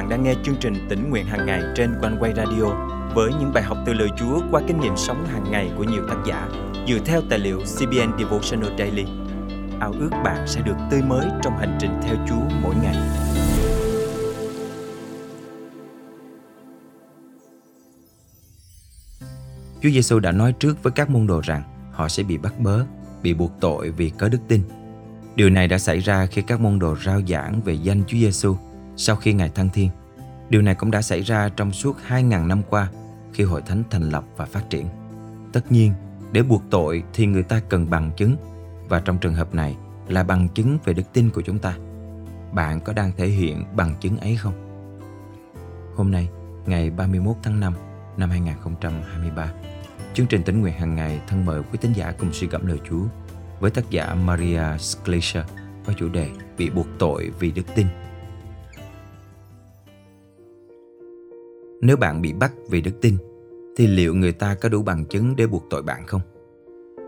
bạn đang nghe chương trình tỉnh nguyện hàng ngày trên quanh quay radio với những bài học từ lời Chúa qua kinh nghiệm sống hàng ngày của nhiều tác giả dựa theo tài liệu CBN Devotional Daily. Ao ước bạn sẽ được tươi mới trong hành trình theo Chúa mỗi ngày. Chúa Giêsu đã nói trước với các môn đồ rằng họ sẽ bị bắt bớ, bị buộc tội vì có đức tin. Điều này đã xảy ra khi các môn đồ rao giảng về danh Chúa Giêsu sau khi Ngài thăng thiên. Điều này cũng đã xảy ra trong suốt 2.000 năm qua khi hội thánh thành lập và phát triển. Tất nhiên, để buộc tội thì người ta cần bằng chứng và trong trường hợp này là bằng chứng về đức tin của chúng ta. Bạn có đang thể hiện bằng chứng ấy không? Hôm nay, ngày 31 tháng 5 năm 2023, chương trình tính nguyện hàng ngày thân mời quý tín giả cùng suy gẫm lời Chúa với tác giả Maria Skleischer có chủ đề bị buộc tội vì đức tin. Nếu bạn bị bắt vì đức tin, thì liệu người ta có đủ bằng chứng để buộc tội bạn không?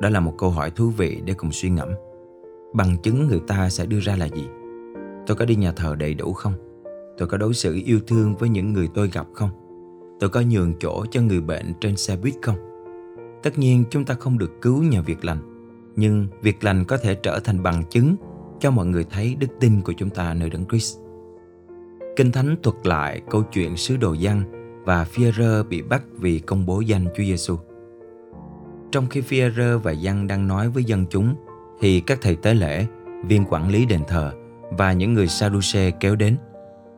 Đó là một câu hỏi thú vị để cùng suy ngẫm. Bằng chứng người ta sẽ đưa ra là gì? Tôi có đi nhà thờ đầy đủ không? Tôi có đối xử yêu thương với những người tôi gặp không? Tôi có nhường chỗ cho người bệnh trên xe buýt không? Tất nhiên chúng ta không được cứu nhờ việc lành, nhưng việc lành có thể trở thành bằng chứng cho mọi người thấy đức tin của chúng ta nơi Đấng Christ. Kinh Thánh thuật lại câu chuyện sứ đồ Giăng và Phi-rơ bị bắt vì công bố danh Chúa Giêsu. Trong khi Phi-rơ và Giăng đang nói với dân chúng, thì các thầy tế lễ, viên quản lý đền thờ và những người Sa-du-xê kéo đến.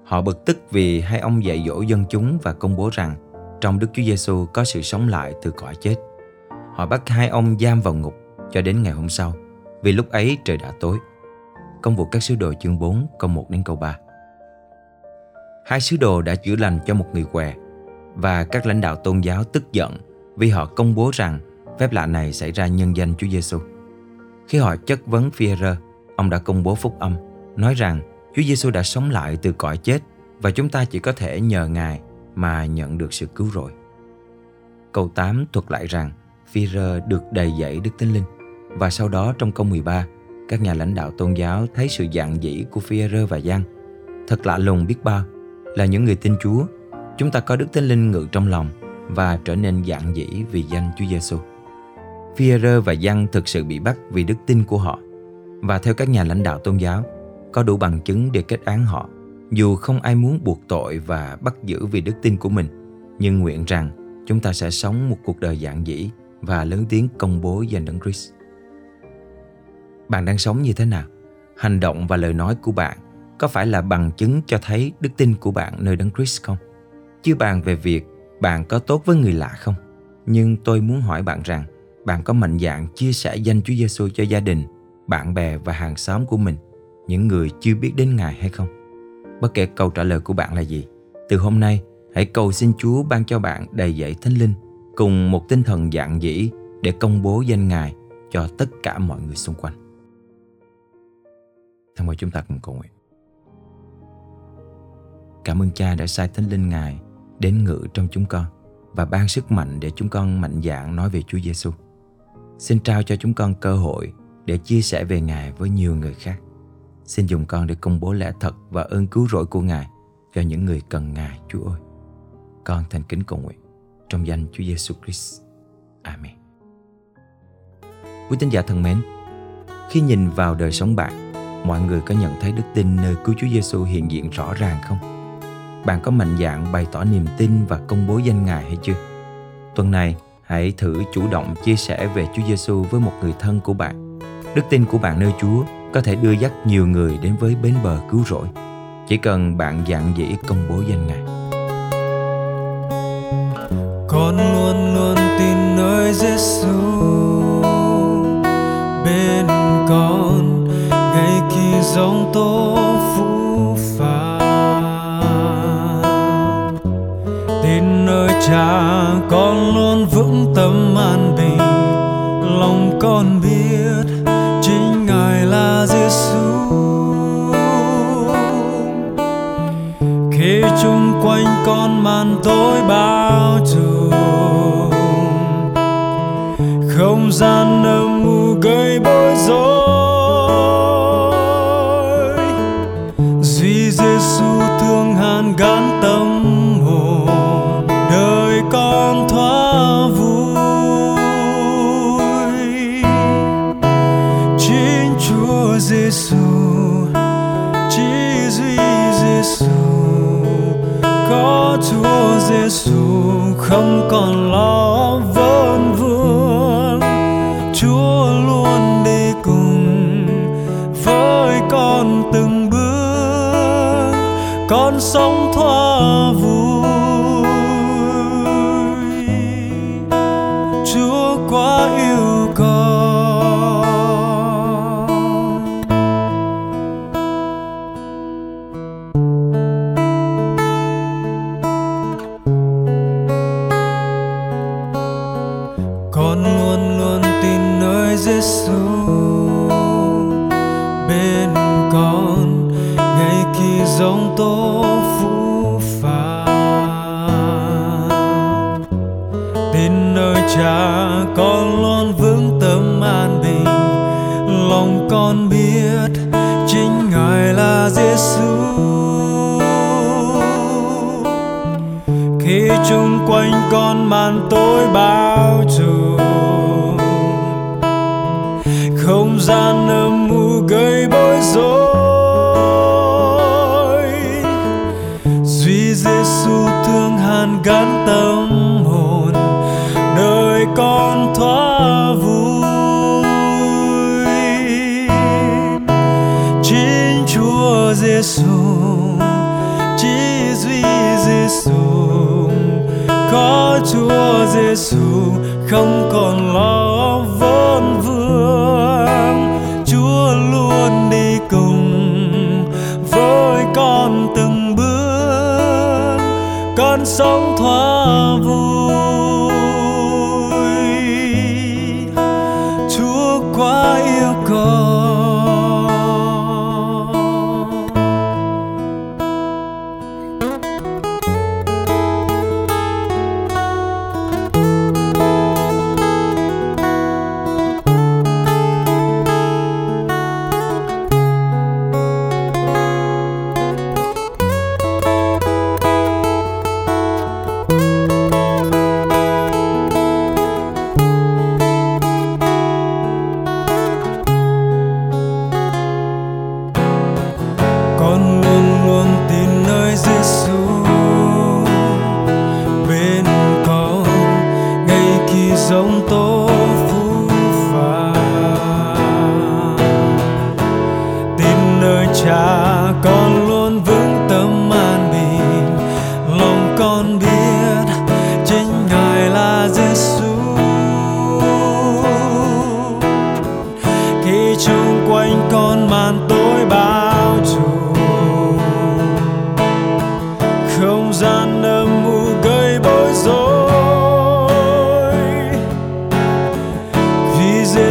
Họ bực tức vì hai ông dạy dỗ dân chúng và công bố rằng trong Đức Chúa Giêsu có sự sống lại từ cõi chết. Họ bắt hai ông giam vào ngục cho đến ngày hôm sau, vì lúc ấy trời đã tối. Công vụ các sứ đồ chương 4 câu 1 đến câu 3. Hai sứ đồ đã chữa lành cho một người què và các lãnh đạo tôn giáo tức giận vì họ công bố rằng phép lạ này xảy ra nhân danh Chúa Giêsu. Khi họ chất vấn Phi-rơ, ông đã công bố phúc âm, nói rằng Chúa Giêsu đã sống lại từ cõi chết và chúng ta chỉ có thể nhờ Ngài mà nhận được sự cứu rỗi. Câu 8 thuật lại rằng Phi-rơ được đầy dẫy Đức Thánh Linh và sau đó trong câu 13, các nhà lãnh đạo tôn giáo thấy sự dạng dĩ của Phi-rơ và Giăng. Thật lạ lùng biết bao là những người tin Chúa chúng ta có Đức Thánh Linh ngự trong lòng và trở nên dạng dĩ vì danh Chúa Giêsu. Phi-rơ và Giăng thực sự bị bắt vì đức tin của họ và theo các nhà lãnh đạo tôn giáo, có đủ bằng chứng để kết án họ dù không ai muốn buộc tội và bắt giữ vì đức tin của mình, nhưng nguyện rằng chúng ta sẽ sống một cuộc đời dạng dĩ và lớn tiếng công bố danh Đấng Christ. Bạn đang sống như thế nào? Hành động và lời nói của bạn có phải là bằng chứng cho thấy đức tin của bạn nơi Đấng Christ không? Chưa bàn về việc bạn có tốt với người lạ không? Nhưng tôi muốn hỏi bạn rằng, bạn có mạnh dạn chia sẻ danh Chúa Giêsu cho gia đình, bạn bè và hàng xóm của mình, những người chưa biết đến Ngài hay không? Bất kể câu trả lời của bạn là gì, từ hôm nay, hãy cầu xin Chúa ban cho bạn đầy dẫy thánh linh cùng một tinh thần dạng dĩ để công bố danh Ngài cho tất cả mọi người xung quanh. Thân mời chúng ta cùng cầu nguyện. Cảm ơn Cha đã sai Thánh Linh Ngài đến ngự trong chúng con và ban sức mạnh để chúng con mạnh dạn nói về Chúa Giêsu. Xin trao cho chúng con cơ hội để chia sẻ về Ngài với nhiều người khác. Xin dùng con để công bố lẽ thật và ơn cứu rỗi của Ngài cho những người cần Ngài, Chúa ơi. Con thành kính cầu nguyện trong danh Chúa Giêsu Christ. Amen. Quý tín giả thân mến, khi nhìn vào đời sống bạn, mọi người có nhận thấy đức tin nơi cứu Chúa Giêsu hiện diện rõ ràng không? Bạn có mạnh dạn bày tỏ niềm tin và công bố danh Ngài hay chưa? Tuần này, hãy thử chủ động chia sẻ về Chúa Giêsu với một người thân của bạn. Đức tin của bạn nơi Chúa có thể đưa dắt nhiều người đến với bến bờ cứu rỗi. Chỉ cần bạn dạn dĩ công bố danh Ngài. Con luôn luôn tin nơi Giêsu bên con ngay khi giông tố phụ. Cha con luôn vững tâm an bình. Lòng con biết chính ngài là giêsu khi chung quanh con màn tối bao trùm, không gian nơi Giêsu chỉ duy Giêsu có Chúa Giêsu không còn lo vương vương. Chúa luôn đi cùng với con từng bước. Con sống thoa vui là Giêsu khi chung quanh con màn tối bao trùm, không gian âm u gây bối rối. Duy Giêsu thương hàn gắn tâm hồn, đời con thôi sung chỉ duy Giêsu có Chúa Giêsu không còn lo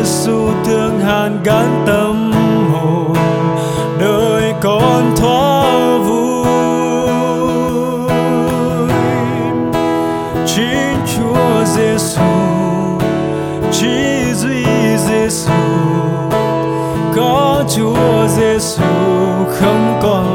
Giêsu thương hàn gắn tâm hồn, đời con thoa vui. Chính Chúa Giêsu chỉ duy Giêsu có Chúa Giêsu không còn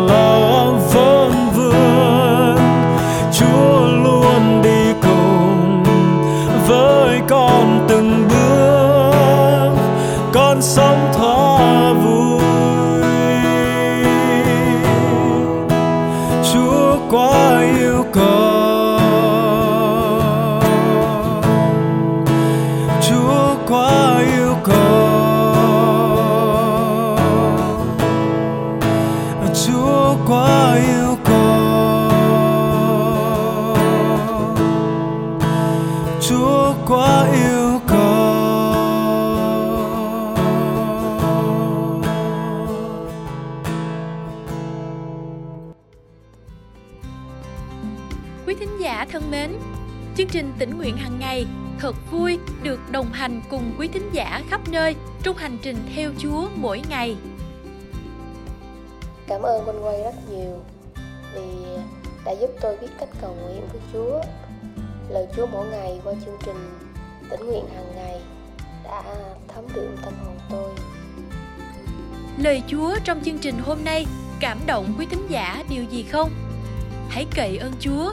thân mến, chương trình tỉnh nguyện hàng ngày thật vui được đồng hành cùng quý thính giả khắp nơi trong hành trình theo Chúa mỗi ngày. Cảm ơn Quân Quay rất nhiều vì đã giúp tôi biết cách cầu nguyện với Chúa. Lời Chúa mỗi ngày qua chương trình tỉnh nguyện hàng ngày đã thấm đượm tâm hồn tôi. Lời Chúa trong chương trình hôm nay cảm động quý thính giả điều gì không? Hãy cậy ơn Chúa